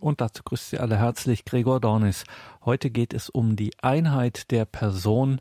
Und dazu grüßt Sie alle herzlich Gregor Dornis. Heute geht es um die Einheit der Person,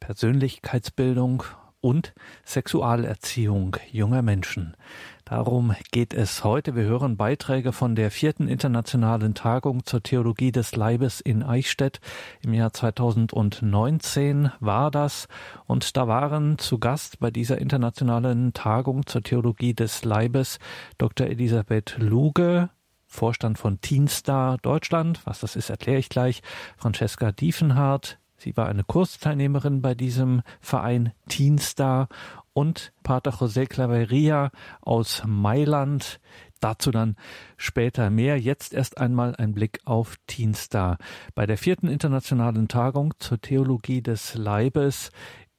Persönlichkeitsbildung und Sexualerziehung junger Menschen. Darum geht es heute. Wir hören Beiträge von der vierten internationalen Tagung zur Theologie des Leibes in Eichstätt. Im Jahr 2019 war das. Und da waren zu Gast bei dieser internationalen Tagung zur Theologie des Leibes Dr. Elisabeth Luge, Vorstand von Teenstar Deutschland. Was das ist, erkläre ich gleich. Francesca Diefenhardt. Sie war eine Kursteilnehmerin bei diesem Verein Teenstar und Pater José Claveria aus Mailand. Dazu dann später mehr. Jetzt erst einmal ein Blick auf Teenstar. Bei der vierten internationalen Tagung zur Theologie des Leibes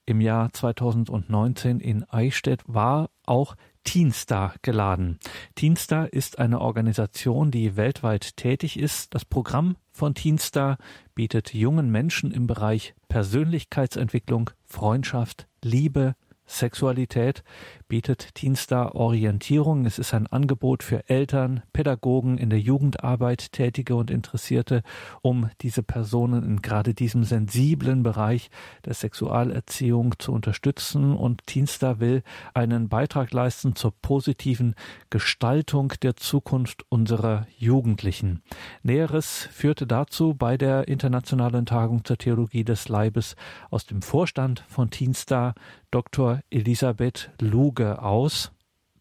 im Jahr 2019 in Eichstätt war auch Teenstar geladen. Teenstar ist eine Organisation, die weltweit tätig ist. Das Programm von Teenstar bietet jungen Menschen im Bereich Persönlichkeitsentwicklung, Freundschaft, Liebe, Sexualität bietet Teenstar Orientierung. Es ist ein Angebot für Eltern, Pädagogen, in der Jugendarbeit Tätige und Interessierte, um diese Personen in gerade diesem sensiblen Bereich der Sexualerziehung zu unterstützen. Und Teenstar will einen Beitrag leisten zur positiven Gestaltung der Zukunft unserer Jugendlichen. Näheres führte dazu bei der Internationalen Tagung zur Theologie des Leibes aus dem Vorstand von Teenstar Dr. Elisabeth Lug Luge aus.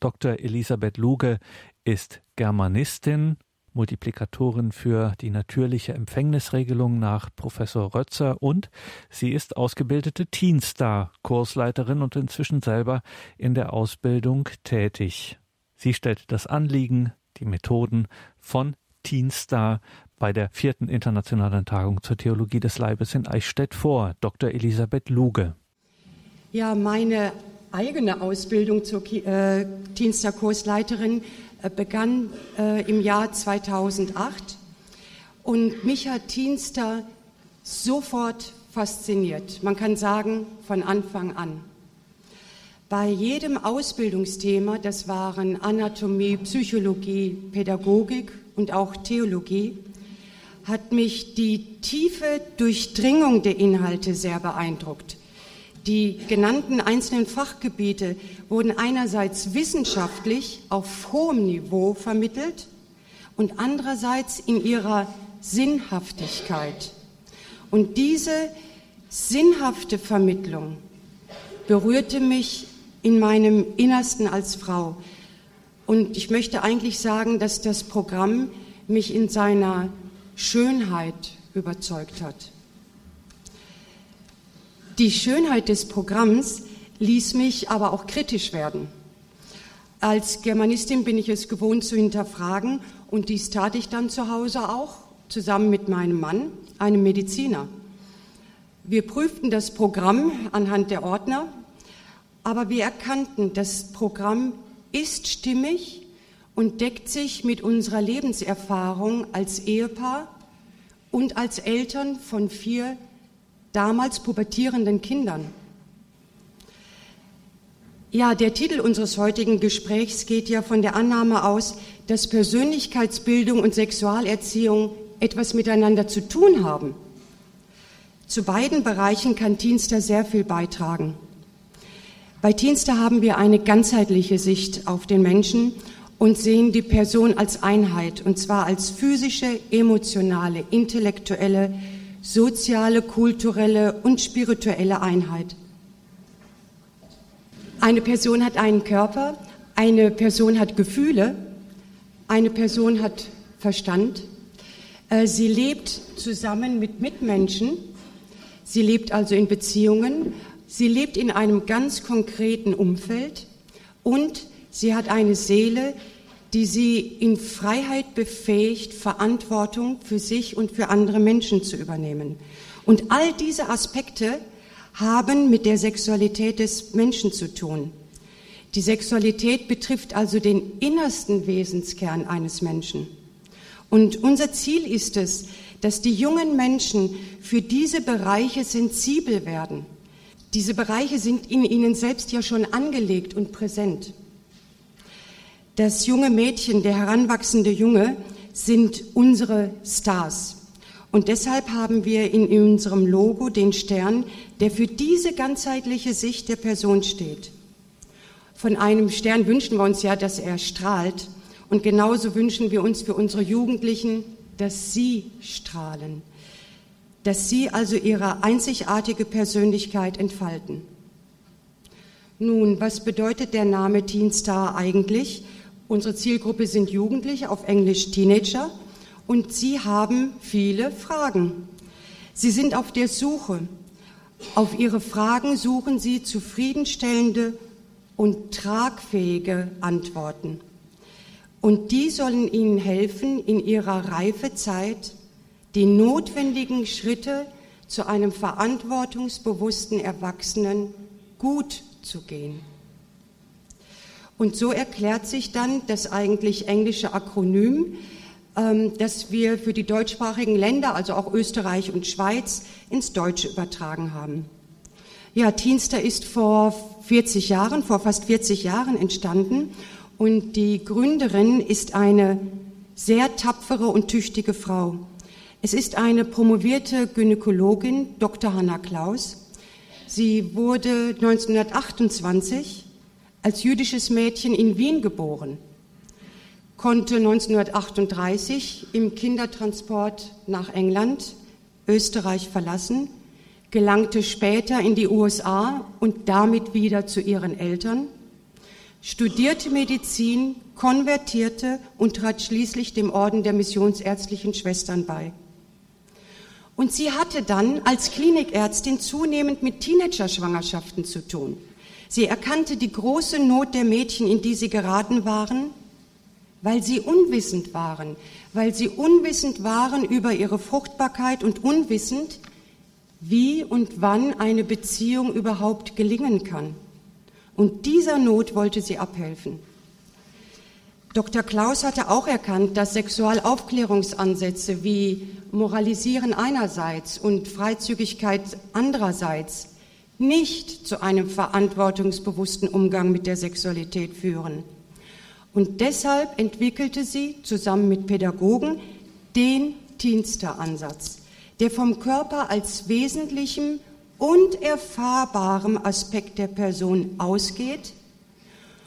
Dr. Elisabeth Luge ist Germanistin, Multiplikatorin für die natürliche Empfängnisregelung nach Professor Rötzer und sie ist ausgebildete Teenstar-Kursleiterin und inzwischen selber in der Ausbildung tätig. Sie stellt das Anliegen, die Methoden von Teenstar bei der vierten internationalen Tagung zur Theologie des Leibes in Eichstätt vor. Dr. Elisabeth Luge. Ja, meine eigene Ausbildung zur äh, Dienstagkursleiterin äh, begann äh, im Jahr 2008 und mich hat Dienster sofort fasziniert. Man kann sagen, von Anfang an. Bei jedem Ausbildungsthema, das waren Anatomie, Psychologie, Pädagogik und auch Theologie, hat mich die tiefe Durchdringung der Inhalte sehr beeindruckt. Die genannten einzelnen Fachgebiete wurden einerseits wissenschaftlich auf hohem Niveau vermittelt und andererseits in ihrer Sinnhaftigkeit. Und diese sinnhafte Vermittlung berührte mich in meinem Innersten als Frau. Und ich möchte eigentlich sagen, dass das Programm mich in seiner Schönheit überzeugt hat. Die Schönheit des Programms ließ mich aber auch kritisch werden. Als Germanistin bin ich es gewohnt zu hinterfragen und dies tat ich dann zu Hause auch zusammen mit meinem Mann, einem Mediziner. Wir prüften das Programm anhand der Ordner, aber wir erkannten, das Programm ist stimmig und deckt sich mit unserer Lebenserfahrung als Ehepaar und als Eltern von vier damals pubertierenden Kindern. Ja, der Titel unseres heutigen Gesprächs geht ja von der Annahme aus, dass Persönlichkeitsbildung und Sexualerziehung etwas miteinander zu tun haben. Zu beiden Bereichen kann Teamster sehr viel beitragen. Bei Teamster haben wir eine ganzheitliche Sicht auf den Menschen und sehen die Person als Einheit, und zwar als physische, emotionale, intellektuelle, soziale, kulturelle und spirituelle Einheit. Eine Person hat einen Körper, eine Person hat Gefühle, eine Person hat Verstand. Äh, sie lebt zusammen mit Mitmenschen. Sie lebt also in Beziehungen. Sie lebt in einem ganz konkreten Umfeld und sie hat eine Seele, die sie in Freiheit befähigt, Verantwortung für sich und für andere Menschen zu übernehmen. Und all diese Aspekte haben mit der Sexualität des Menschen zu tun. Die Sexualität betrifft also den innersten Wesenskern eines Menschen. Und unser Ziel ist es, dass die jungen Menschen für diese Bereiche sensibel werden. Diese Bereiche sind in ihnen selbst ja schon angelegt und präsent. Das junge Mädchen, der heranwachsende Junge, sind unsere Stars. Und deshalb haben wir in unserem Logo den Stern, der für diese ganzheitliche Sicht der Person steht. Von einem Stern wünschen wir uns ja, dass er strahlt. Und genauso wünschen wir uns für unsere Jugendlichen, dass sie strahlen, dass sie also ihre einzigartige Persönlichkeit entfalten. Nun, was bedeutet der Name Teen Star eigentlich? Unsere Zielgruppe sind Jugendliche, auf Englisch Teenager, und sie haben viele Fragen. Sie sind auf der Suche. Auf ihre Fragen suchen sie zufriedenstellende und tragfähige Antworten. Und die sollen ihnen helfen, in ihrer Reifezeit die notwendigen Schritte zu einem verantwortungsbewussten Erwachsenen gut zu gehen. Und so erklärt sich dann das eigentlich englische Akronym, ähm, das wir für die deutschsprachigen Länder, also auch Österreich und Schweiz, ins Deutsche übertragen haben. Ja, Teenster ist vor 40 Jahren, vor fast 40 Jahren entstanden und die Gründerin ist eine sehr tapfere und tüchtige Frau. Es ist eine promovierte Gynäkologin, Dr. Hanna Klaus. Sie wurde 1928 als jüdisches Mädchen in Wien geboren, konnte 1938 im Kindertransport nach England, Österreich verlassen, gelangte später in die USA und damit wieder zu ihren Eltern, studierte Medizin, konvertierte und trat schließlich dem Orden der missionsärztlichen Schwestern bei. Und sie hatte dann als Klinikärztin zunehmend mit Teenager-Schwangerschaften zu tun. Sie erkannte die große Not der Mädchen, in die sie geraten waren, weil sie unwissend waren, weil sie unwissend waren über ihre Fruchtbarkeit und unwissend, wie und wann eine Beziehung überhaupt gelingen kann. Und dieser Not wollte sie abhelfen. Dr. Klaus hatte auch erkannt, dass Sexualaufklärungsansätze wie Moralisieren einerseits und Freizügigkeit andererseits nicht zu einem verantwortungsbewussten Umgang mit der Sexualität führen. Und deshalb entwickelte sie zusammen mit Pädagogen den Teenster-Ansatz, der vom Körper als wesentlichem und erfahrbarem Aspekt der Person ausgeht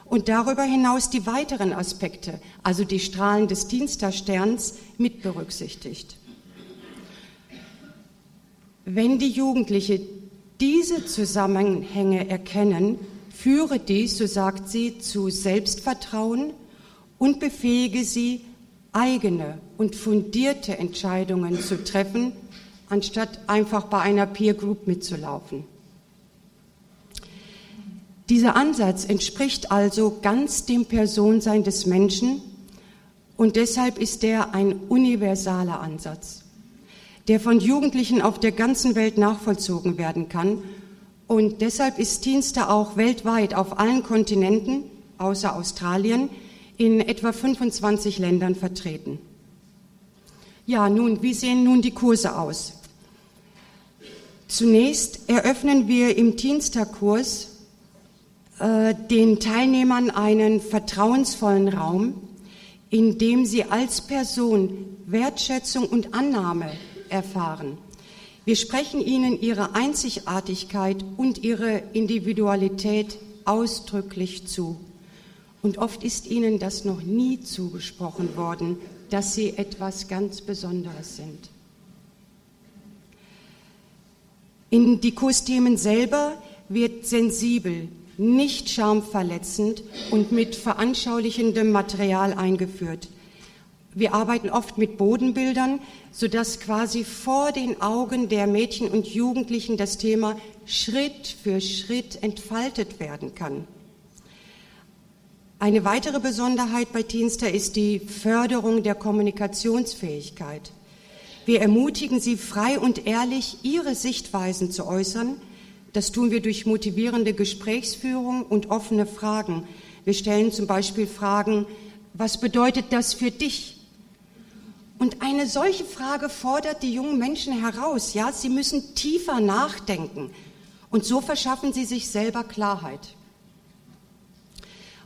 und darüber hinaus die weiteren Aspekte, also die Strahlen des Dienstersterns, mit berücksichtigt. Wenn die Jugendliche diese Zusammenhänge erkennen, führe dies, so sagt sie, zu Selbstvertrauen und befähige sie, eigene und fundierte Entscheidungen zu treffen, anstatt einfach bei einer Peer Group mitzulaufen. Dieser Ansatz entspricht also ganz dem Personsein des Menschen und deshalb ist er ein universaler Ansatz, der von Jugendlichen auf der ganzen Welt nachvollzogen werden kann. Und deshalb ist Dienste auch weltweit auf allen Kontinenten, außer Australien, in etwa 25 Ländern vertreten. Ja, nun, wie sehen nun die Kurse aus? Zunächst eröffnen wir im Teenster-Kurs äh, den Teilnehmern einen vertrauensvollen Raum, in dem sie als Person Wertschätzung und Annahme erfahren. Wir sprechen ihnen ihre Einzigartigkeit und ihre Individualität ausdrücklich zu. Und oft ist ihnen das noch nie zugesprochen worden, dass sie etwas ganz Besonderes sind. In die Kursthemen selber wird sensibel, nicht schamverletzend und mit veranschaulichendem Material eingeführt. Wir arbeiten oft mit Bodenbildern, sodass quasi vor den Augen der Mädchen und Jugendlichen das Thema Schritt für Schritt entfaltet werden kann. Eine weitere Besonderheit bei Teenster ist die Förderung der Kommunikationsfähigkeit. Wir ermutigen sie frei und ehrlich, ihre Sichtweisen zu äußern das tun wir durch motivierende Gesprächsführung und offene Fragen. Wir stellen zum Beispiel Fragen, was bedeutet das für dich? Und eine solche Frage fordert die jungen Menschen heraus. Ja, sie müssen tiefer nachdenken. Und so verschaffen sie sich selber Klarheit.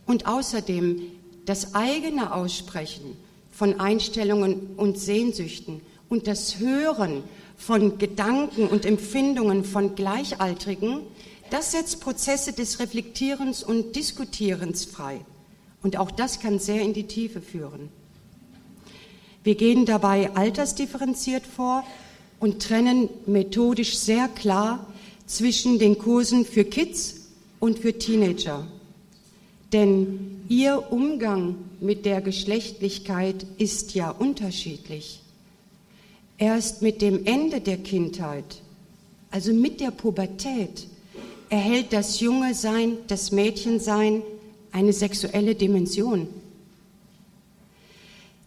Und außerdem das eigene Aussprechen von Einstellungen und Sehnsüchten und das Hören von Gedanken und Empfindungen von Gleichaltrigen, das setzt Prozesse des Reflektierens und Diskutierens frei. Und auch das kann sehr in die Tiefe führen. Wir gehen dabei altersdifferenziert vor und trennen methodisch sehr klar zwischen den Kursen für Kids und für Teenager. Denn ihr Umgang mit der Geschlechtlichkeit ist ja unterschiedlich. Erst mit dem Ende der Kindheit, also mit der Pubertät, erhält das junge Sein, das Mädchensein eine sexuelle Dimension.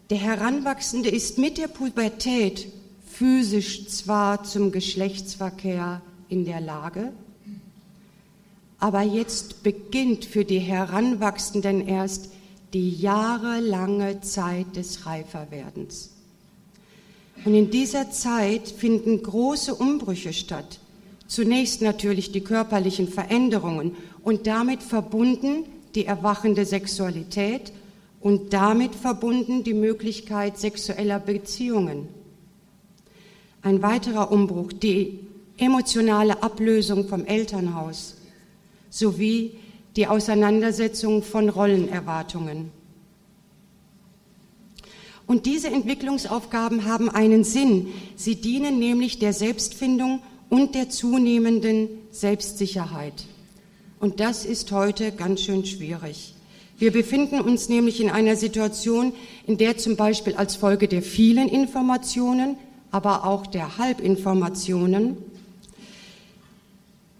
Der Heranwachsende ist mit der Pubertät physisch zwar zum Geschlechtsverkehr in der Lage, aber jetzt beginnt für die Heranwachsenden erst die jahrelange Zeit des Reiferwerdens. Und in dieser Zeit finden große Umbrüche statt. Zunächst natürlich die körperlichen Veränderungen und damit verbunden die erwachende Sexualität und damit verbunden die Möglichkeit sexueller Beziehungen. Ein weiterer Umbruch, die emotionale Ablösung vom Elternhaus sowie die Auseinandersetzung von Rollenerwartungen. Und diese Entwicklungsaufgaben haben einen Sinn. Sie dienen nämlich der Selbstfindung und der zunehmenden Selbstsicherheit. Und das ist heute ganz schön schwierig. Wir befinden uns nämlich in einer Situation, in der zum Beispiel als Folge der vielen Informationen, aber auch der Halbinformationen,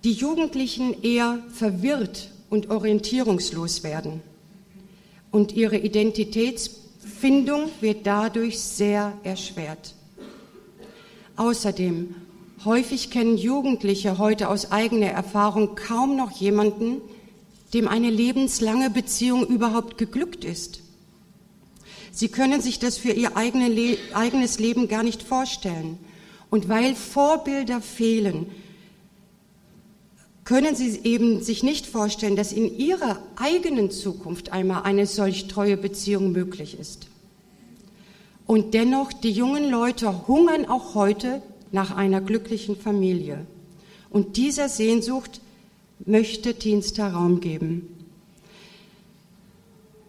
die Jugendlichen eher verwirrt und orientierungslos werden. Und ihre Identitätsfindung wird dadurch sehr erschwert. Außerdem, häufig kennen Jugendliche heute aus eigener Erfahrung kaum noch jemanden, dem eine lebenslange Beziehung überhaupt geglückt ist. Sie können sich das für ihr eigenes Leben gar nicht vorstellen. Und weil Vorbilder fehlen, können sie eben sich nicht vorstellen, dass in ihrer eigenen Zukunft einmal eine solch treue Beziehung möglich ist. Und dennoch, die jungen Leute hungern auch heute nach einer glücklichen Familie. Und dieser Sehnsucht möchte Teenstar Raum geben.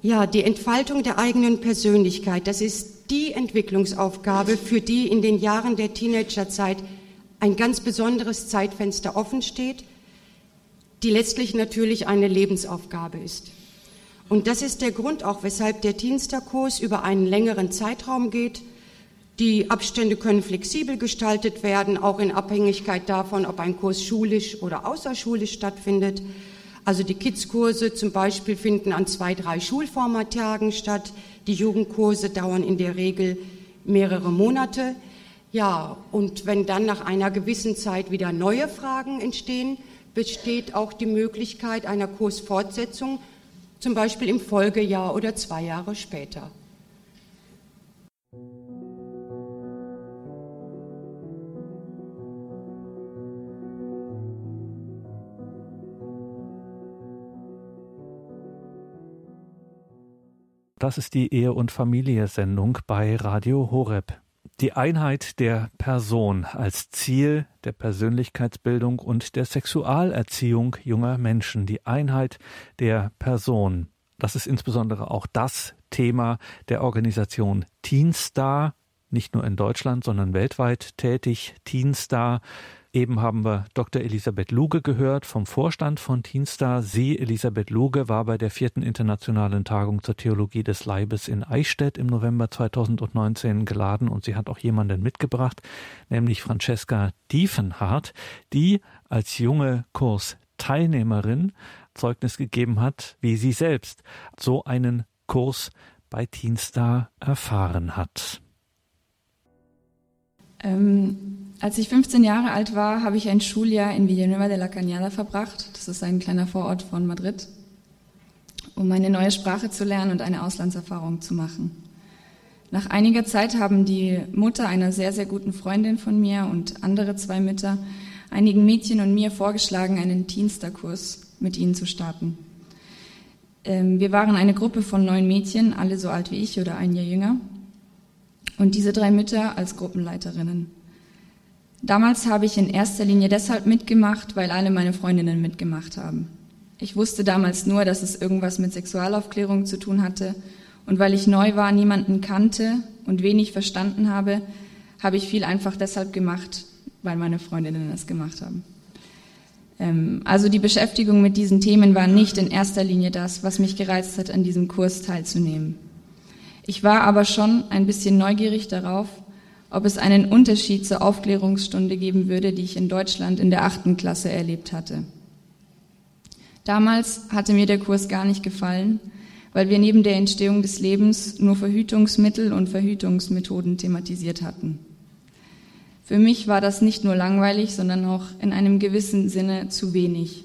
Ja, die Entfaltung der eigenen Persönlichkeit, das ist die Entwicklungsaufgabe, für die in den Jahren der Teenagerzeit ein ganz besonderes Zeitfenster offen steht die letztlich natürlich eine Lebensaufgabe ist. Und das ist der Grund auch, weshalb der Teamster-Kurs über einen längeren Zeitraum geht. Die Abstände können flexibel gestaltet werden, auch in Abhängigkeit davon, ob ein Kurs schulisch oder außerschulisch stattfindet. Also die Kids-Kurse zum Beispiel finden an zwei, drei Schulformatagen statt. Die Jugendkurse dauern in der Regel mehrere Monate. Ja, und wenn dann nach einer gewissen Zeit wieder neue Fragen entstehen, besteht auch die Möglichkeit einer Kursfortsetzung, zum Beispiel im Folgejahr oder zwei Jahre später. Das ist die Ehe- und Familie-Sendung bei Radio Horeb die Einheit der Person als Ziel der Persönlichkeitsbildung und der Sexualerziehung junger Menschen, die Einheit der Person. Das ist insbesondere auch das Thema der Organisation Teenstar, nicht nur in Deutschland, sondern weltweit tätig. Teenstar Eben haben wir Dr. Elisabeth Luge gehört vom Vorstand von Teenstar. Sie, Elisabeth Luge, war bei der vierten internationalen Tagung zur Theologie des Leibes in Eichstätt im November 2019 geladen und sie hat auch jemanden mitgebracht, nämlich Francesca Diefenhardt, die als junge Kursteilnehmerin Zeugnis gegeben hat, wie sie selbst so einen Kurs bei Teenstar erfahren hat. Ähm als ich 15 Jahre alt war, habe ich ein Schuljahr in Villanueva de la Cañada verbracht. Das ist ein kleiner Vorort von Madrid, um eine neue Sprache zu lernen und eine Auslandserfahrung zu machen. Nach einiger Zeit haben die Mutter einer sehr, sehr guten Freundin von mir und andere zwei Mütter einigen Mädchen und mir vorgeschlagen, einen Teensterkurs mit ihnen zu starten. Ähm, wir waren eine Gruppe von neun Mädchen, alle so alt wie ich oder ein Jahr jünger. Und diese drei Mütter als Gruppenleiterinnen. Damals habe ich in erster Linie deshalb mitgemacht, weil alle meine Freundinnen mitgemacht haben. Ich wusste damals nur, dass es irgendwas mit Sexualaufklärung zu tun hatte und weil ich neu war, niemanden kannte und wenig verstanden habe, habe ich viel einfach deshalb gemacht, weil meine Freundinnen es gemacht haben. Ähm, also die Beschäftigung mit diesen Themen war nicht in erster Linie das, was mich gereizt hat, an diesem Kurs teilzunehmen. Ich war aber schon ein bisschen neugierig darauf, ob es einen Unterschied zur Aufklärungsstunde geben würde, die ich in Deutschland in der achten Klasse erlebt hatte. Damals hatte mir der Kurs gar nicht gefallen, weil wir neben der Entstehung des Lebens nur Verhütungsmittel und Verhütungsmethoden thematisiert hatten. Für mich war das nicht nur langweilig, sondern auch in einem gewissen Sinne zu wenig,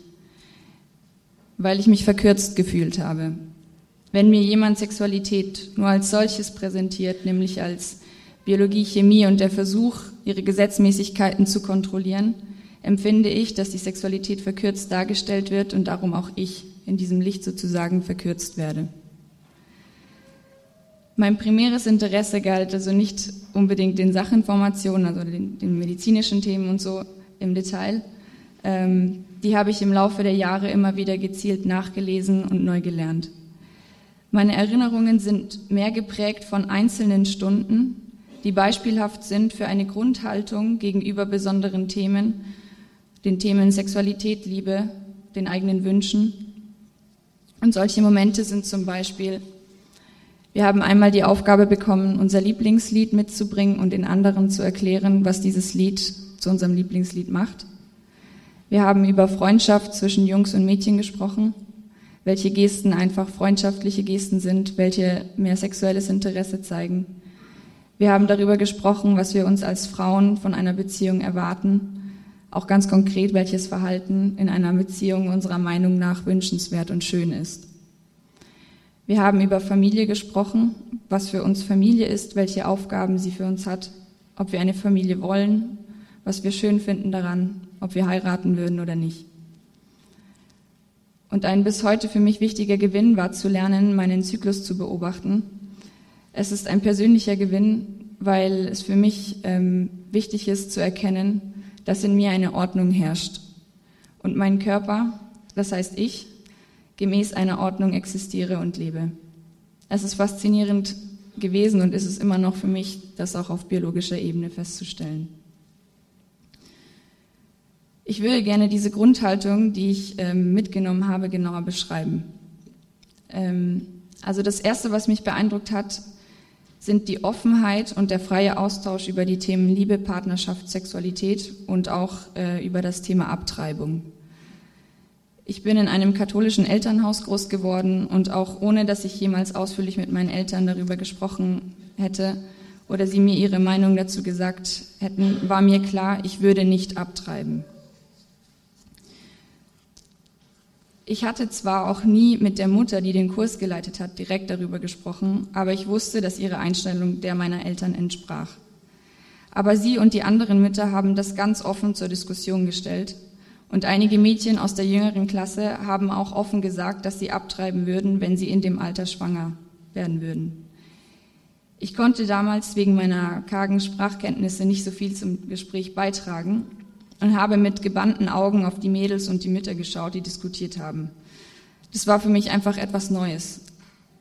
weil ich mich verkürzt gefühlt habe. Wenn mir jemand Sexualität nur als solches präsentiert, nämlich als Biologie, Chemie und der Versuch, ihre Gesetzmäßigkeiten zu kontrollieren, empfinde ich, dass die Sexualität verkürzt dargestellt wird und darum auch ich in diesem Licht sozusagen verkürzt werde. Mein primäres Interesse galt also nicht unbedingt den Sachinformationen, also den, den medizinischen Themen und so im Detail. Ähm, die habe ich im Laufe der Jahre immer wieder gezielt nachgelesen und neu gelernt. Meine Erinnerungen sind mehr geprägt von einzelnen Stunden, die beispielhaft sind für eine Grundhaltung gegenüber besonderen Themen, den Themen Sexualität, Liebe, den eigenen Wünschen. Und solche Momente sind zum Beispiel, wir haben einmal die Aufgabe bekommen, unser Lieblingslied mitzubringen und den anderen zu erklären, was dieses Lied zu unserem Lieblingslied macht. Wir haben über Freundschaft zwischen Jungs und Mädchen gesprochen, welche Gesten einfach freundschaftliche Gesten sind, welche mehr sexuelles Interesse zeigen. Wir haben darüber gesprochen, was wir uns als Frauen von einer Beziehung erwarten, auch ganz konkret, welches Verhalten in einer Beziehung unserer Meinung nach wünschenswert und schön ist. Wir haben über Familie gesprochen, was für uns Familie ist, welche Aufgaben sie für uns hat, ob wir eine Familie wollen, was wir schön finden daran, ob wir heiraten würden oder nicht. Und ein bis heute für mich wichtiger Gewinn war zu lernen, meinen Zyklus zu beobachten es ist ein persönlicher Gewinn, weil es für mich ähm, wichtig ist zu erkennen, dass in mir eine Ordnung herrscht und mein Körper, das heißt ich, gemäß einer Ordnung existiere und lebe. Es ist faszinierend gewesen und ist es immer noch für mich, das auch auf biologischer Ebene festzustellen. Ich würde gerne diese Grundhaltung, die ich ähm, mitgenommen habe, genauer beschreiben. Ähm, also das Erste, was mich beeindruckt hat, sind die Offenheit und der freie Austausch über die Themen Liebe, Partnerschaft, Sexualität und auch äh, über das Thema Abtreibung. Ich bin in einem katholischen Elternhaus groß geworden und auch ohne, dass ich jemals ausführlich mit meinen Eltern darüber gesprochen hätte oder sie mir ihre Meinung dazu gesagt hätten, war mir klar, ich würde nicht abtreiben. Ich hatte zwar auch nie mit der Mutter, die den Kurs geleitet hat, direkt darüber gesprochen, aber ich wusste, dass ihre Einstellung der meiner Eltern entsprach. Aber sie und die anderen Mütter haben das ganz offen zur Diskussion gestellt. Und einige Mädchen aus der jüngeren Klasse haben auch offen gesagt, dass sie abtreiben würden, wenn sie in dem Alter schwanger werden würden. Ich konnte damals wegen meiner kargen Sprachkenntnisse nicht so viel zum Gespräch beitragen, und habe mit gebannten Augen auf die Mädels und die Mütter geschaut, die diskutiert haben. Das war für mich einfach etwas Neues,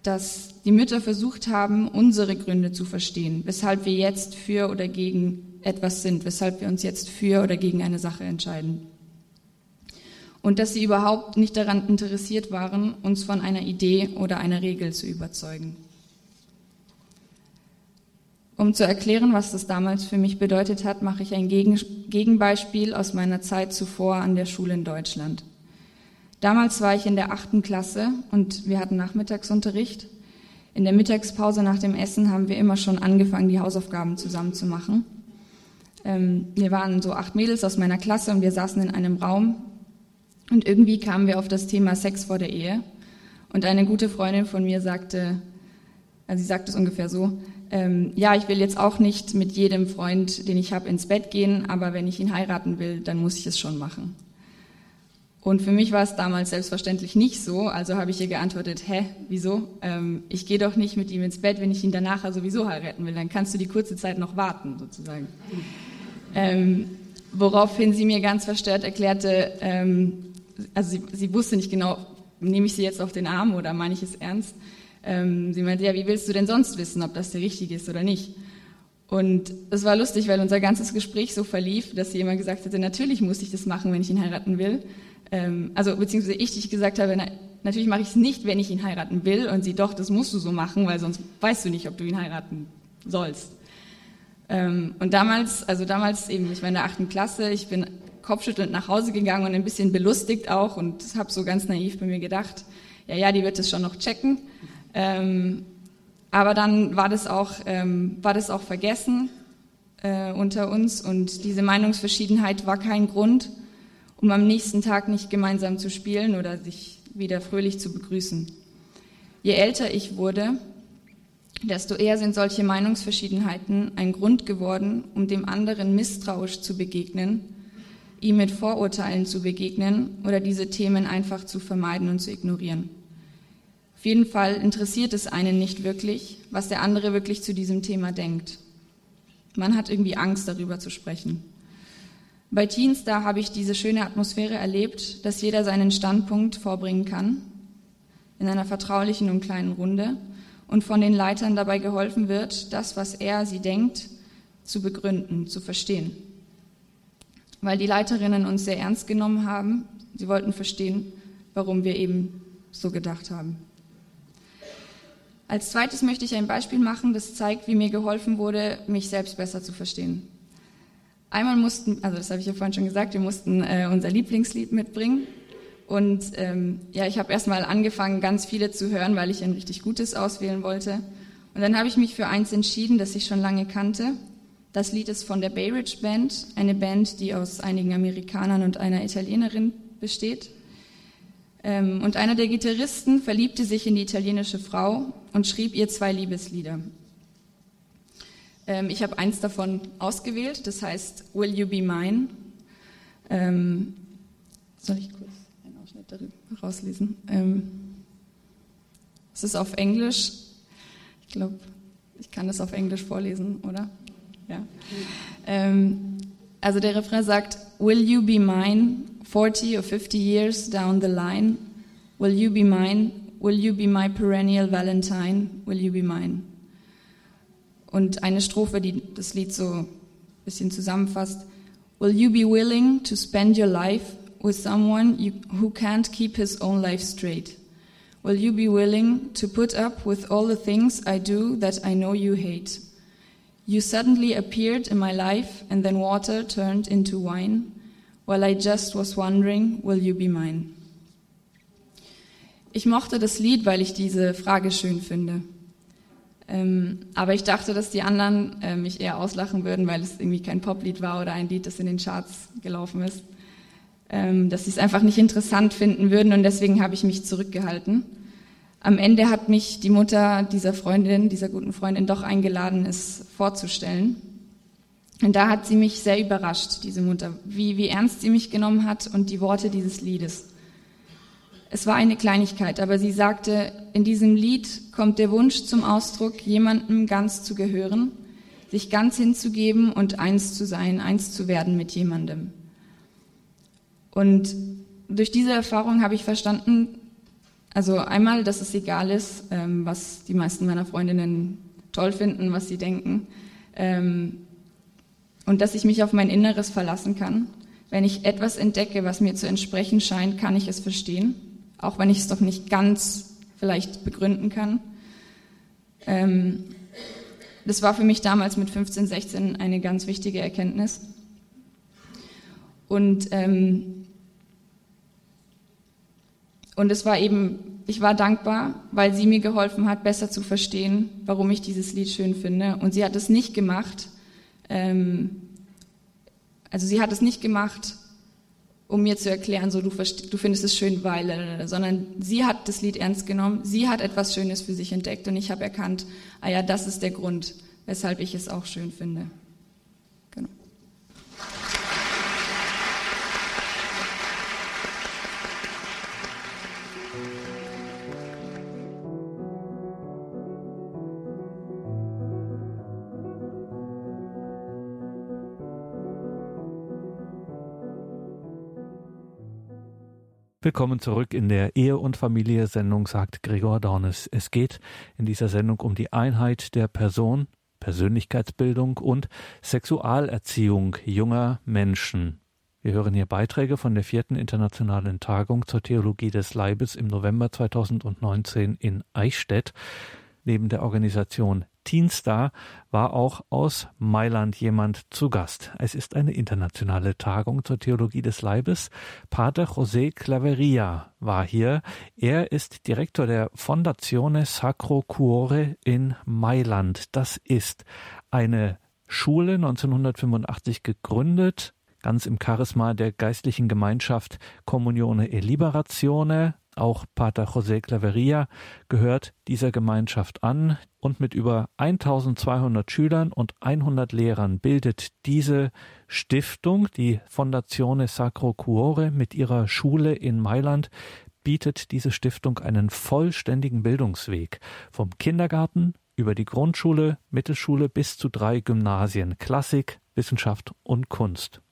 dass die Mütter versucht haben, unsere Gründe zu verstehen, weshalb wir jetzt für oder gegen etwas sind, weshalb wir uns jetzt für oder gegen eine Sache entscheiden. Und dass sie überhaupt nicht daran interessiert waren, uns von einer Idee oder einer Regel zu überzeugen. Um zu erklären, was das damals für mich bedeutet hat, mache ich ein Gegenbeispiel aus meiner Zeit zuvor an der Schule in Deutschland. Damals war ich in der achten Klasse und wir hatten Nachmittagsunterricht. In der Mittagspause nach dem Essen haben wir immer schon angefangen, die Hausaufgaben zusammen zu machen. Ähm, wir waren so acht Mädels aus meiner Klasse und wir saßen in einem Raum und irgendwie kamen wir auf das Thema Sex vor der Ehe. Und eine gute Freundin von mir sagte, also sie sagt es ungefähr so, ähm, ja, ich will jetzt auch nicht mit jedem Freund, den ich habe, ins Bett gehen, aber wenn ich ihn heiraten will, dann muss ich es schon machen. Und für mich war es damals selbstverständlich nicht so, also habe ich ihr geantwortet, hä, wieso? Ähm, ich gehe doch nicht mit ihm ins Bett, wenn ich ihn danach sowieso heiraten will, dann kannst du die kurze Zeit noch warten, sozusagen. Ähm, woraufhin sie mir ganz verstört erklärte, ähm, also sie, sie, wusste nicht genau, nehme ich sie jetzt auf den Arm oder meine ich es ernst? Ähm, sie meinte, ja, wie willst du denn sonst wissen, ob das der richtige ist oder nicht? Und es war lustig, weil unser ganzes Gespräch so verlief, dass sie immer gesagt hatte, natürlich muss ich das machen, wenn ich ihn heiraten will ähm, also beziehungsweise ich, die ich gesagt habe, na, natürlich mache ich es nicht, wenn ich ihn heiraten will und sie doch, das musst du so machen, weil sonst weißt du nicht, ob du ihn heiraten sollst. Ähm, und damals, also damals eben, ich war in der achten Klasse, ich bin kopfschüttelnd nach Hause gegangen und ein bisschen belustigt auch und habe so ganz naiv bei mir gedacht, ja, ja, die wird es schon noch checken. Ähm, aber dann war das auch, ähm, war das auch vergessen äh, unter uns und diese Meinungsverschiedenheit war kein Grund, um am nächsten Tag nicht gemeinsam zu spielen oder sich wieder fröhlich zu begrüßen. Je älter ich wurde, desto eher sind solche Meinungsverschiedenheiten ein Grund geworden, um dem anderen misstrauisch zu begegnen, ihm mit Vorurteilen zu begegnen oder diese Themen einfach zu vermeiden und zu ignorieren. Auf jeden Fall interessiert es einen nicht wirklich, was der andere wirklich zu diesem Thema denkt. Man hat irgendwie Angst, darüber zu sprechen. Bei Teens, da habe ich diese schöne Atmosphäre erlebt, dass jeder seinen Standpunkt vorbringen kann, in einer vertraulichen und kleinen Runde, und von den Leitern dabei geholfen wird, das, was er, sie denkt, zu begründen, zu verstehen. Weil die Leiterinnen uns sehr ernst genommen haben, sie wollten verstehen, warum wir eben so gedacht haben. Als zweites möchte ich ein Beispiel machen, das zeigt, wie mir geholfen wurde, mich selbst besser zu verstehen. Einmal mussten, also das habe ich ja vorhin schon gesagt, wir mussten äh, unser Lieblingslied mitbringen. Und ähm, ja, ich habe erstmal angefangen, ganz viele zu hören, weil ich ein richtig gutes auswählen wollte. Und dann habe ich mich für eins entschieden, das ich schon lange kannte. Das Lied ist von der Bay Ridge Band, eine Band, die aus einigen Amerikanern und einer Italienerin besteht. Ähm, und einer der Gitarristen verliebte sich in die italienische Frau und schrieb ihr zwei Liebeslieder. Ähm, ich habe eins davon ausgewählt, das heißt Will You Be Mine? Ähm, soll ich kurz einen Ausschnitt darüber rauslesen? Es ist auf Englisch. Ich glaube, ich kann das auf Englisch vorlesen, oder? Ja. Also der Refrain sagt, Will you be mine 40 or 50 years down the line? Will you be mine? Will you be my perennial Valentine? Will you be mine? Und eine Strophe, die das Lied so ein bisschen zusammenfasst. Will you be willing to spend your life with someone you, who can't keep his own life straight? Will you be willing to put up with all the things I do that I know you hate? You suddenly appeared in my life and then water turned into wine. While I just was wondering, will you be mine? Ich mochte das Lied, weil ich diese Frage schön finde. Ähm, aber ich dachte, dass die anderen äh, mich eher auslachen würden, weil es irgendwie kein Poplied war oder ein Lied, das in den Charts gelaufen ist. Ähm, dass sie es einfach nicht interessant finden würden und deswegen habe ich mich zurückgehalten. Am Ende hat mich die Mutter dieser Freundin, dieser guten Freundin, doch eingeladen, es vorzustellen. Und da hat sie mich sehr überrascht, diese Mutter, wie, wie ernst sie mich genommen hat und die Worte dieses Liedes. Es war eine Kleinigkeit, aber sie sagte, in diesem Lied kommt der Wunsch zum Ausdruck, jemandem ganz zu gehören, sich ganz hinzugeben und eins zu sein, eins zu werden mit jemandem. Und durch diese Erfahrung habe ich verstanden, also einmal, dass es egal ist, ähm, was die meisten meiner Freundinnen toll finden, was sie denken, ähm, und dass ich mich auf mein Inneres verlassen kann. Wenn ich etwas entdecke, was mir zu entsprechen scheint, kann ich es verstehen auch wenn ich es doch nicht ganz vielleicht begründen kann. Ähm, das war für mich damals mit 15, 16 eine ganz wichtige Erkenntnis. Und, ähm, und es war eben, ich war dankbar, weil sie mir geholfen hat, besser zu verstehen, warum ich dieses Lied schön finde. Und sie hat es nicht gemacht, ähm, also sie hat es nicht gemacht, um mir zu erklären, so du, du findest es schön, weil, äh, sondern sie hat das Lied ernst genommen, sie hat etwas Schönes für sich entdeckt und ich habe erkannt, ah ja, das ist der Grund, weshalb ich es auch schön finde. Willkommen zurück in der Ehe- und Familie-Sendung, sagt Gregor Dornes. Es geht in dieser Sendung um die Einheit der Person, Persönlichkeitsbildung und Sexualerziehung junger Menschen. Wir hören hier Beiträge von der vierten internationalen Tagung zur Theologie des Leibes im November 2019 in Eichstätt. Neben der Organisation Teenstar war auch aus Mailand jemand zu Gast. Es ist eine internationale Tagung zur Theologie des Leibes. Pater José Claveria war hier. Er ist Direktor der Fondazione Sacro Cuore in Mailand. Das ist eine Schule 1985 gegründet, ganz im Charisma der geistlichen Gemeinschaft Communione e Liberazione, auch Pater José Claveria gehört dieser Gemeinschaft an und mit über 1200 Schülern und 100 Lehrern bildet diese Stiftung, die Fondazione Sacro Cuore mit ihrer Schule in Mailand, bietet diese Stiftung einen vollständigen Bildungsweg vom Kindergarten über die Grundschule, Mittelschule bis zu drei Gymnasien, Klassik, Wissenschaft und Kunst.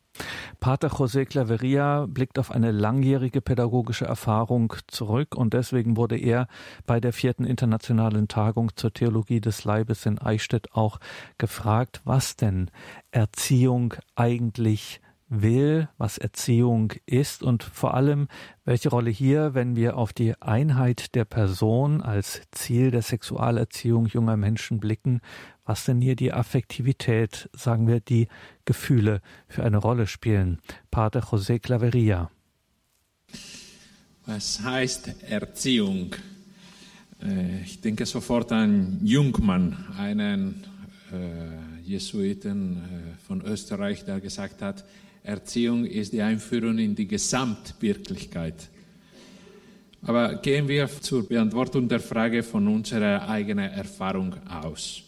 Pater José Claveria blickt auf eine langjährige pädagogische Erfahrung zurück und deswegen wurde er bei der vierten internationalen Tagung zur Theologie des Leibes in Eichstätt auch gefragt, was denn Erziehung eigentlich will, was Erziehung ist und vor allem, welche Rolle hier, wenn wir auf die Einheit der Person als Ziel der Sexualerziehung junger Menschen blicken, was denn hier die Affektivität, sagen wir, die Gefühle für eine Rolle spielen. Pater José Claveria. Was heißt Erziehung? Äh, ich denke sofort an Jungmann, einen äh, Jesuiten äh, von Österreich, der gesagt hat, Erziehung ist die Einführung in die Gesamtwirklichkeit. Aber gehen wir zur Beantwortung der Frage von unserer eigenen Erfahrung aus.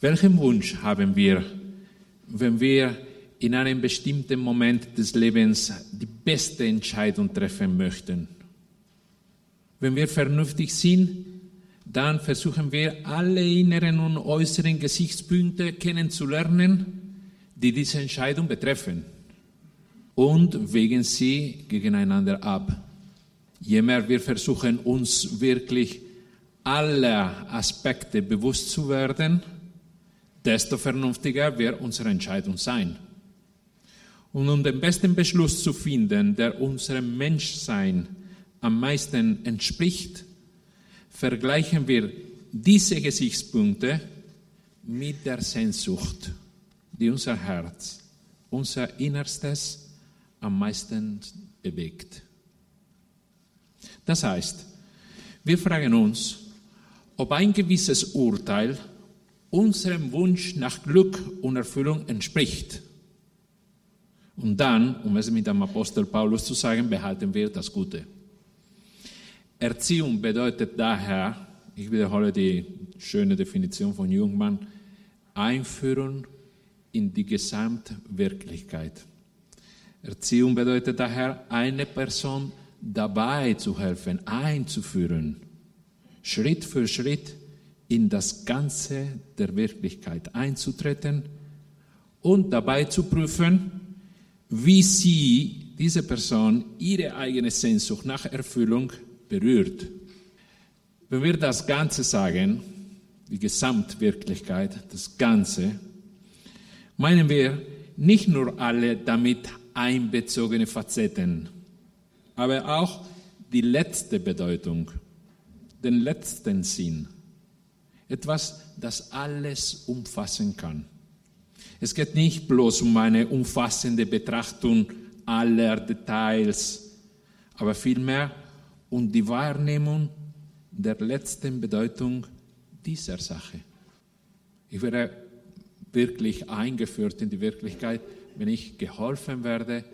Welchen Wunsch haben wir, wenn wir in einem bestimmten Moment des Lebens die beste Entscheidung treffen möchten? Wenn wir vernünftig sind, dann versuchen wir alle inneren und äußeren Gesichtspunkte kennenzulernen, die diese Entscheidung betreffen und wägen sie gegeneinander ab. Je mehr wir versuchen, uns wirklich aller Aspekte bewusst zu werden, desto vernünftiger wird unsere Entscheidung sein. Und um den besten Beschluss zu finden, der unserem Menschsein am meisten entspricht, vergleichen wir diese Gesichtspunkte mit der Sehnsucht, die unser Herz, unser Innerstes am meisten bewegt. Das heißt, wir fragen uns, ob ein gewisses Urteil unserem Wunsch nach Glück und Erfüllung entspricht. Und dann, um es mit dem Apostel Paulus zu sagen, behalten wir das Gute. Erziehung bedeutet daher, ich wiederhole die schöne Definition von Jungmann, Einführung in die Gesamtwirklichkeit. Erziehung bedeutet daher, eine Person dabei zu helfen, einzuführen, Schritt für Schritt in das Ganze der Wirklichkeit einzutreten und dabei zu prüfen, wie sie, diese Person, ihre eigene Sehnsucht nach Erfüllung berührt. Wenn wir das Ganze sagen, die Gesamtwirklichkeit, das Ganze, meinen wir nicht nur alle damit einbezogene Facetten, aber auch die letzte Bedeutung, den letzten Sinn etwas, das alles umfassen kann. Es geht nicht bloß um eine umfassende Betrachtung aller Details, aber vielmehr um die Wahrnehmung der letzten Bedeutung dieser Sache. Ich werde wirklich eingeführt in die Wirklichkeit, wenn ich geholfen werde,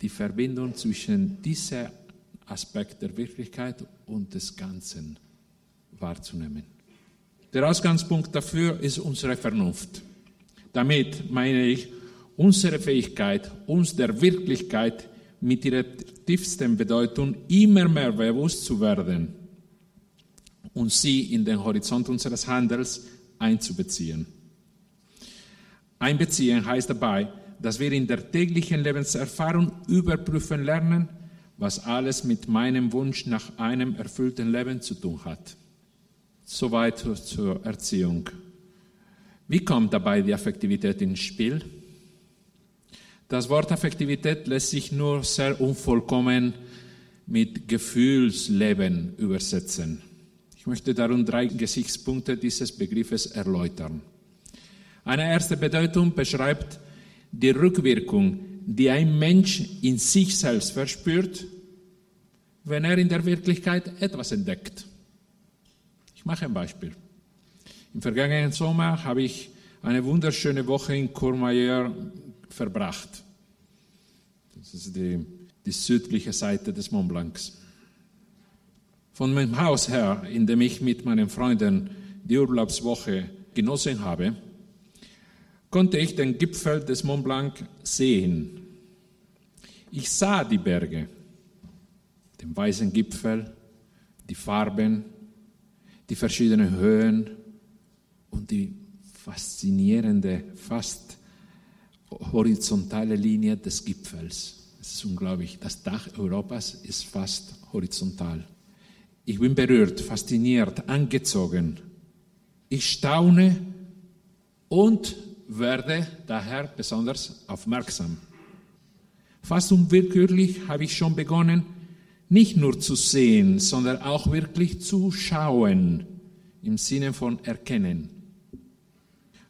die Verbindung zwischen diesem Aspekt der Wirklichkeit und des Ganzen wahrzunehmen. Der Ausgangspunkt dafür ist unsere Vernunft. Damit meine ich unsere Fähigkeit, uns der Wirklichkeit mit ihrer tiefsten Bedeutung immer mehr bewusst zu werden und sie in den Horizont unseres Handels einzubeziehen. Einbeziehen heißt dabei, dass wir in der täglichen Lebenserfahrung überprüfen lernen, was alles mit meinem Wunsch nach einem erfüllten Leben zu tun hat. Soweit zur Erziehung. Wie kommt dabei die Affektivität ins Spiel? Das Wort Affektivität lässt sich nur sehr unvollkommen mit Gefühlsleben übersetzen. Ich möchte darum drei Gesichtspunkte dieses Begriffes erläutern. Eine erste Bedeutung beschreibt die Rückwirkung, die ein Mensch in sich selbst verspürt, wenn er in der Wirklichkeit etwas entdeckt. Mache ein Beispiel. Im vergangenen Sommer habe ich eine wunderschöne Woche in Courmayeur verbracht. Das ist die, die südliche Seite des Mont Blancs. Von meinem Haus her, in dem ich mit meinen Freunden die Urlaubswoche genossen habe, konnte ich den Gipfel des Mont Blanc sehen. Ich sah die Berge, den weißen Gipfel, die Farben, die verschiedenen Höhen und die faszinierende, fast horizontale Linie des Gipfels. Es ist unglaublich. Das Dach Europas ist fast horizontal. Ich bin berührt, fasziniert, angezogen. Ich staune und werde daher besonders aufmerksam. Fast unwillkürlich habe ich schon begonnen, nicht nur zu sehen, sondern auch wirklich zu schauen im Sinne von erkennen.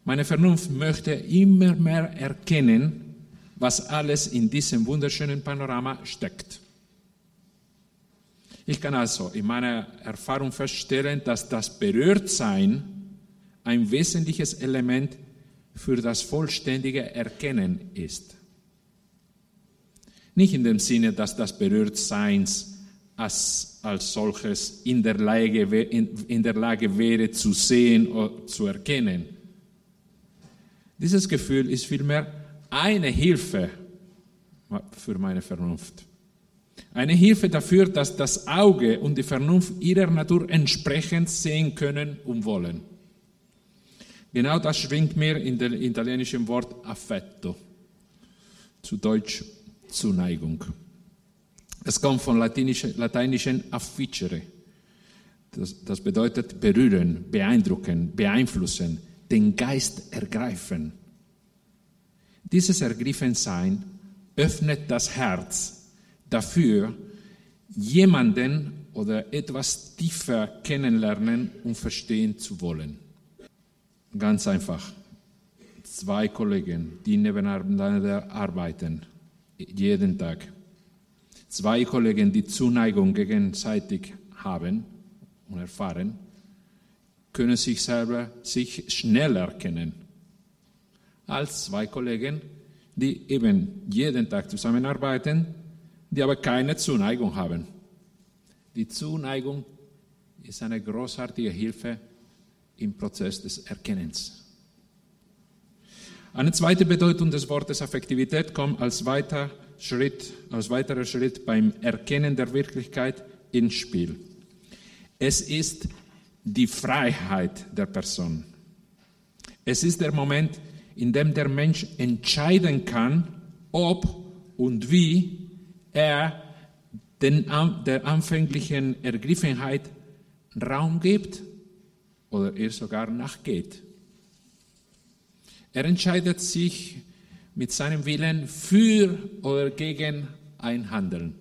Meine Vernunft möchte immer mehr erkennen, was alles in diesem wunderschönen Panorama steckt. Ich kann also in meiner Erfahrung feststellen, dass das Berührtsein ein wesentliches Element für das vollständige Erkennen ist. Nicht in dem Sinne, dass das Berührtseins als, als solches in der, Lage, in, in der Lage wäre zu sehen oder zu erkennen. Dieses Gefühl ist vielmehr eine Hilfe für meine Vernunft. Eine Hilfe dafür, dass das Auge und die Vernunft ihrer Natur entsprechend sehen können und wollen. Genau das schwingt mir in dem italienischen Wort affetto, zu Deutsch Zuneigung. Es kommt von lateinischen afficere. Das, das bedeutet berühren, beeindrucken, beeinflussen, den Geist ergreifen. Dieses Ergriffensein öffnet das Herz dafür, jemanden oder etwas tiefer kennenlernen und verstehen zu wollen. Ganz einfach. Zwei Kollegen, die nebeneinander arbeiten, jeden Tag. Zwei Kollegen, die Zuneigung gegenseitig haben und erfahren, können sich selber sich schneller erkennen als zwei Kollegen, die eben jeden Tag zusammenarbeiten, die aber keine Zuneigung haben. Die Zuneigung ist eine großartige Hilfe im Prozess des Erkennens. Eine zweite Bedeutung des Wortes Affektivität kommt als, weiter Schritt, als weiterer Schritt beim Erkennen der Wirklichkeit ins Spiel. Es ist die Freiheit der Person. Es ist der Moment, in dem der Mensch entscheiden kann, ob und wie er den, der anfänglichen Ergriffenheit Raum gibt oder ihr sogar nachgeht. Er entscheidet sich mit seinem Willen für oder gegen ein Handeln.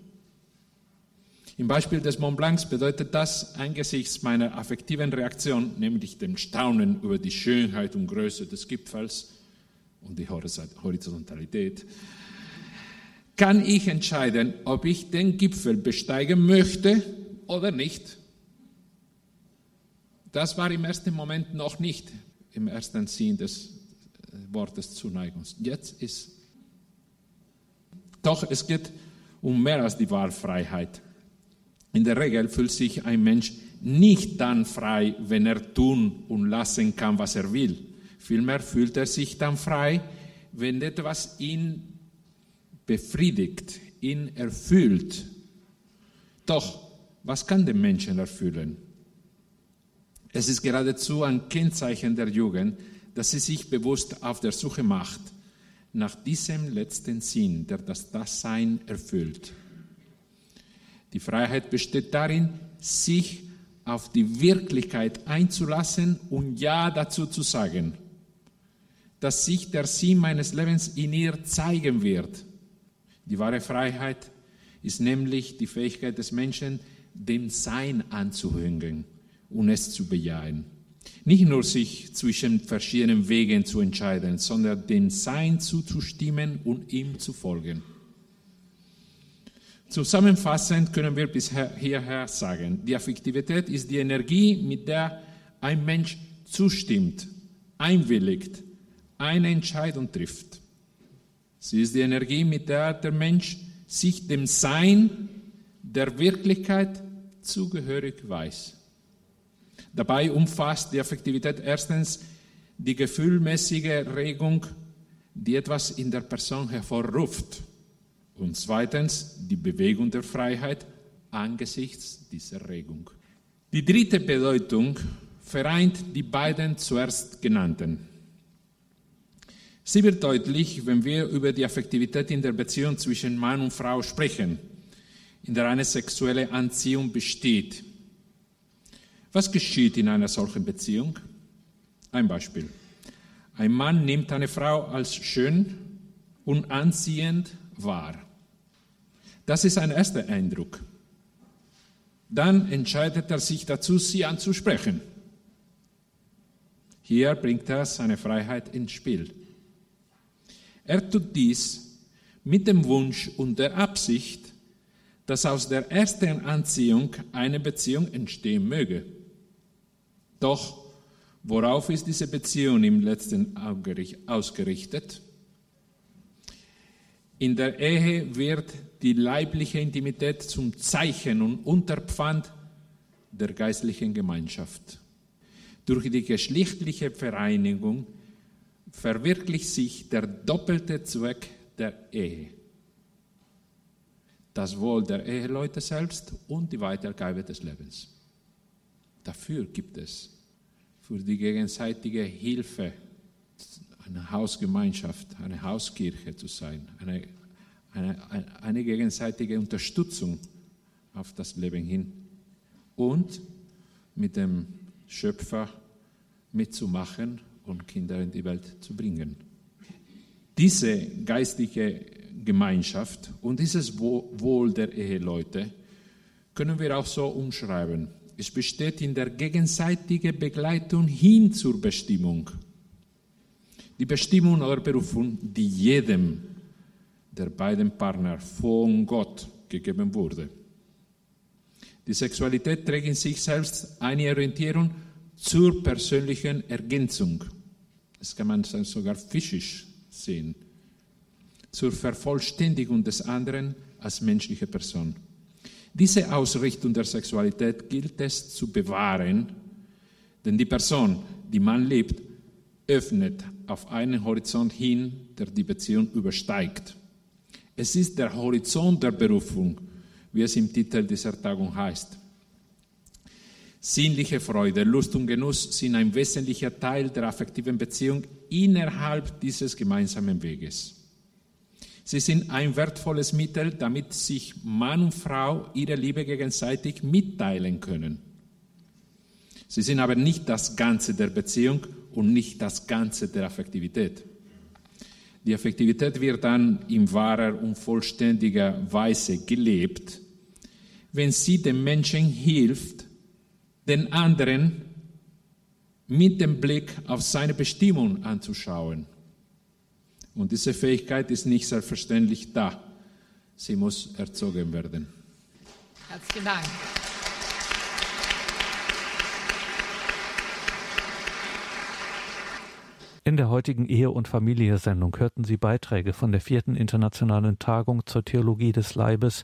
Im Beispiel des Mont Blancs bedeutet das angesichts meiner affektiven Reaktion, nämlich dem Staunen über die Schönheit und Größe des Gipfels und die Horizontalität, kann ich entscheiden, ob ich den Gipfel besteigen möchte oder nicht. Das war im ersten Moment noch nicht im ersten Sinn des Wortes Zuneigung. Jetzt ist. Doch es geht um mehr als die Wahlfreiheit. In der Regel fühlt sich ein Mensch nicht dann frei, wenn er tun und lassen kann, was er will. Vielmehr fühlt er sich dann frei, wenn etwas ihn befriedigt, ihn erfüllt. Doch, was kann den Menschen erfüllen? Es ist geradezu ein Kennzeichen der Jugend, dass sie sich bewusst auf der Suche macht nach diesem letzten Sinn, der das Dasein erfüllt. Die Freiheit besteht darin, sich auf die Wirklichkeit einzulassen und Ja dazu zu sagen, dass sich der Sinn meines Lebens in ihr zeigen wird. Die wahre Freiheit ist nämlich die Fähigkeit des Menschen, dem Sein anzuhängen und es zu bejahen. Nicht nur sich zwischen verschiedenen Wegen zu entscheiden, sondern dem Sein zuzustimmen und ihm zu folgen. Zusammenfassend können wir bis hierher sagen, die Affektivität ist die Energie, mit der ein Mensch zustimmt, einwilligt, eine Entscheidung trifft. Sie ist die Energie, mit der der Mensch sich dem Sein der Wirklichkeit zugehörig weiß. Dabei umfasst die Affektivität erstens die gefühlmäßige Regung, die etwas in der Person hervorruft. Und zweitens die Bewegung der Freiheit angesichts dieser Regung. Die dritte Bedeutung vereint die beiden zuerst genannten. Sie wird deutlich, wenn wir über die Affektivität in der Beziehung zwischen Mann und Frau sprechen, in der eine sexuelle Anziehung besteht. Was geschieht in einer solchen Beziehung? Ein Beispiel. Ein Mann nimmt eine Frau als schön und anziehend wahr. Das ist ein erster Eindruck. Dann entscheidet er sich dazu, sie anzusprechen. Hier bringt er seine Freiheit ins Spiel. Er tut dies mit dem Wunsch und der Absicht, dass aus der ersten Anziehung eine Beziehung entstehen möge. Doch worauf ist diese Beziehung im letzten Augenblick ausgerichtet? In der Ehe wird die leibliche Intimität zum Zeichen und Unterpfand der geistlichen Gemeinschaft. Durch die geschlechtliche Vereinigung verwirklicht sich der doppelte Zweck der Ehe. Das Wohl der Eheleute selbst und die Weitergabe des Lebens. Dafür gibt es für die gegenseitige Hilfe eine Hausgemeinschaft, eine Hauskirche zu sein, eine, eine, eine gegenseitige Unterstützung auf das Leben hin und mit dem Schöpfer mitzumachen und Kinder in die Welt zu bringen. Diese geistliche Gemeinschaft und dieses Wohl der Eheleute können wir auch so umschreiben. Es besteht in der gegenseitigen Begleitung hin zur Bestimmung die Bestimmung oder Berufung, die jedem der beiden Partner von Gott gegeben wurde. Die Sexualität trägt in sich selbst eine Orientierung zur persönlichen Ergänzung. Das kann man sogar physisch sehen. Zur Vervollständigung des anderen als menschliche Person. Diese Ausrichtung der Sexualität gilt es zu bewahren, denn die Person, die man liebt, öffnet auf einen Horizont hin, der die Beziehung übersteigt. Es ist der Horizont der Berufung, wie es im Titel dieser Tagung heißt. Sinnliche Freude, Lust und Genuss sind ein wesentlicher Teil der affektiven Beziehung innerhalb dieses gemeinsamen Weges. Sie sind ein wertvolles Mittel, damit sich Mann und Frau ihre Liebe gegenseitig mitteilen können. Sie sind aber nicht das Ganze der Beziehung und nicht das Ganze der Affektivität. Die Affektivität wird dann in wahrer und vollständiger Weise gelebt, wenn sie dem Menschen hilft, den anderen mit dem Blick auf seine Bestimmung anzuschauen. Und diese Fähigkeit ist nicht selbstverständlich da. Sie muss erzogen werden. Herzlichen Dank. In der heutigen Ehe- und Familie-Sendung hörten Sie Beiträge von der vierten internationalen Tagung zur Theologie des Leibes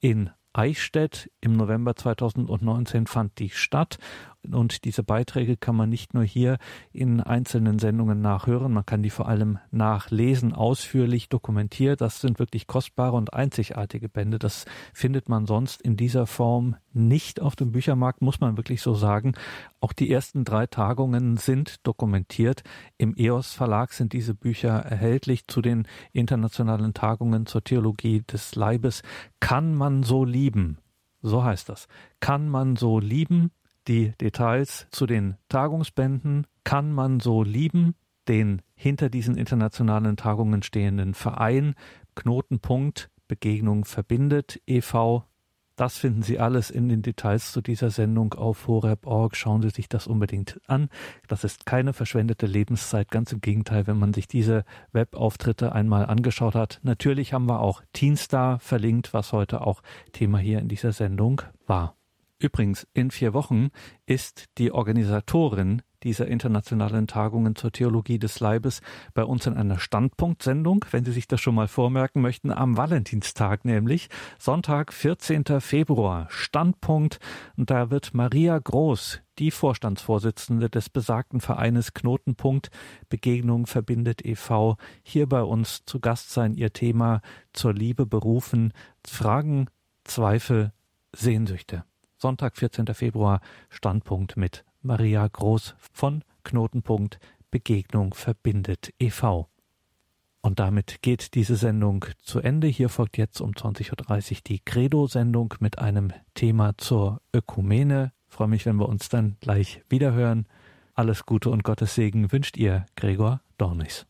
in Eichstätt. Im November 2019 fand die statt Und diese Beiträge kann man nicht nur hier in einzelnen Sendungen nachhören, man kann die vor allem nachlesen, ausführlich dokumentiert. Das sind wirklich kostbare und einzigartige Bände. Das findet man sonst in dieser Form nicht auf dem Büchermarkt, muss man wirklich so sagen. Auch die ersten drei Tagungen sind dokumentiert. Im EOS Verlag sind diese Bücher erhältlich zu den internationalen Tagungen zur Theologie des Leibes. Kann man so lieben? So heißt das. Kann man so lieben? Die Details zu den Tagungsbänden kann man so lieben, den hinter diesen internationalen Tagungen stehenden Verein Knotenpunkt Begegnung verbindet e.V. Das finden Sie alles in den Details zu dieser Sendung auf horeb.org. Schauen Sie sich das unbedingt an. Das ist keine verschwendete Lebenszeit. Ganz im Gegenteil, wenn man sich diese Webauftritte einmal angeschaut hat. Natürlich haben wir auch Teenstar verlinkt, was heute auch Thema hier in dieser Sendung war. Übrigens, in vier Wochen ist die Organisatorin dieser internationalen Tagungen zur Theologie des Leibes bei uns in einer Standpunktsendung, wenn Sie sich das schon mal vormerken möchten, am Valentinstag nämlich, Sonntag, 14. Februar, Standpunkt. Und da wird Maria Groß, die Vorstandsvorsitzende des besagten Vereines Knotenpunkt Begegnung verbindet e.V., hier bei uns zu Gast sein, ihr Thema zur Liebe berufen, Fragen, Zweifel, Sehnsüchte. Sonntag, 14. Februar, Standpunkt mit Maria Groß von Knotenpunkt Begegnung verbindet e.V. Und damit geht diese Sendung zu Ende. Hier folgt jetzt um 20.30 Uhr die Credo-Sendung mit einem Thema zur Ökumene. Ich freue mich, wenn wir uns dann gleich wiederhören. Alles Gute und Gottes Segen wünscht ihr, Gregor Dornis.